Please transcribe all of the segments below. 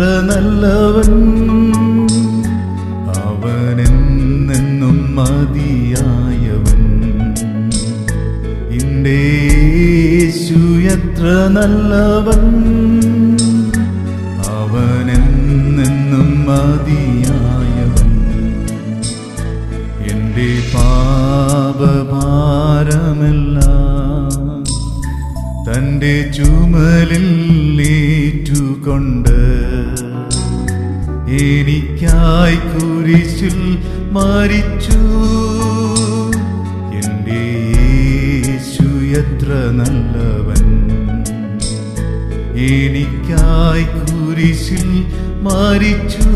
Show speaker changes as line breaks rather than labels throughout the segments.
നല്ലവൻ. അവനെന്നെന്നും മതിയായവൻ. യേശു എത്ര നല്ലവൻ. അവനെന്നെന്നും മതിയായവൻ. എന്റെ പാപഭാരമെല്ലാം തന്റെ ചുമലിൽ കുരിശിൽ മരിച്ചു. എന്റെ യേശു എത്ര നല്ലവൻ. എനിക്കായി കുരിശിൽ മരിച്ചു.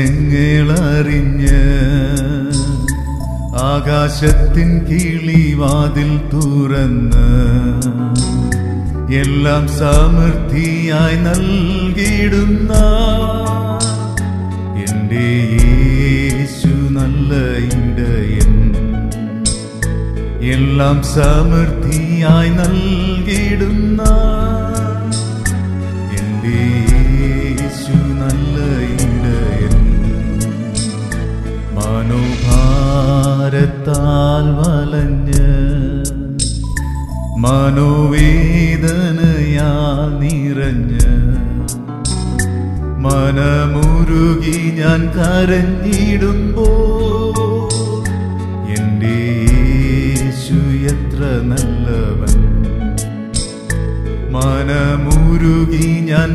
ആവശ്യങ്ങളറിഞ്ഞ് ആകാശത്തിൻ കിളിവാതിൽ തുറന്ന് എല്ലാം സമൃദ്ധിയായി നൽകിയിടുന്ന എന്റെ യേശു നല്ല ഇടയൻ. എല്ലാം സമൃദ്ധിയായി നൽകിയിടുന്ന വലഞ്ഞ് മനോവേദനയാ നിറഞ്ഞ് മനമുരുകി ഞാൻ കരഞ്ഞിടുമ്പോ എന്റെ യേശു എത്ര നല്ലവൻ. മനമുരുകി ഞാൻ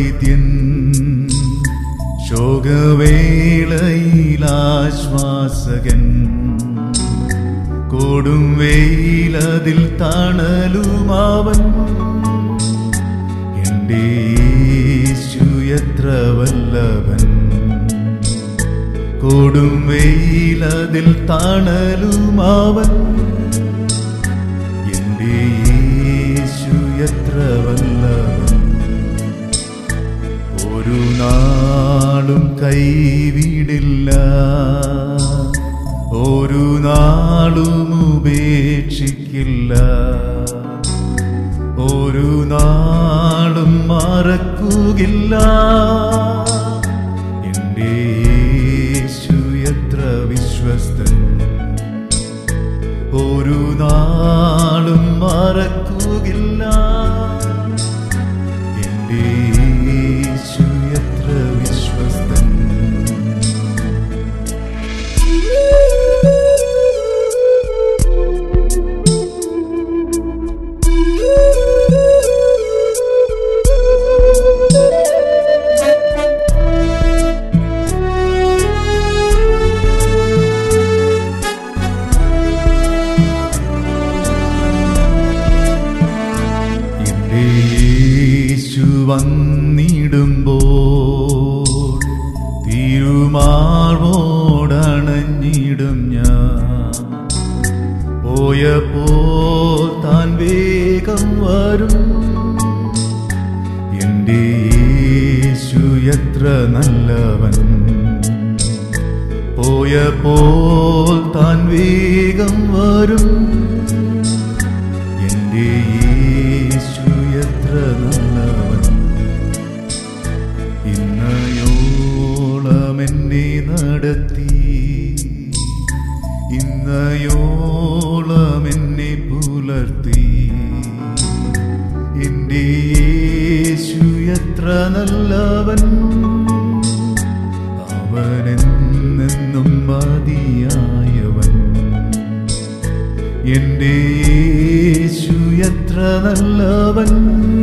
വൈദ്യൻ ശോകവേളയിലാശ്വാസകൻ. കൊടും വെയിലതിൽ തണലുമാവൻ. എന്റെ വല്ലഭൻ. കൊടും വെയിലതിൽ തണലുമാവൻ. കൈവിടില്ല. ഒരു നാളും ഉപേക്ഷിക്കില്ല. ഒരു നാളും മറക്കുകില്ല. വന്നിടുമ്പോൾ തിരുമാർവോടണഞ്ഞിടും ഞാൻ. പോയപ്പോൾ താൻ വേഗം വരും. എന്റെ യേശു എത്ര നല്ലവൻ. പോയപ്പോൾ താൻ വേഗം വരും. എന്റെ ഇന്നയോളം എന്നെ പുലർത്തി. എന്റെ യേശു എത്ര നല്ലവൻ. അവനെന്നും മതിയായവൻ. എന്റെ യേശു എത്ര നല്ലവൻ.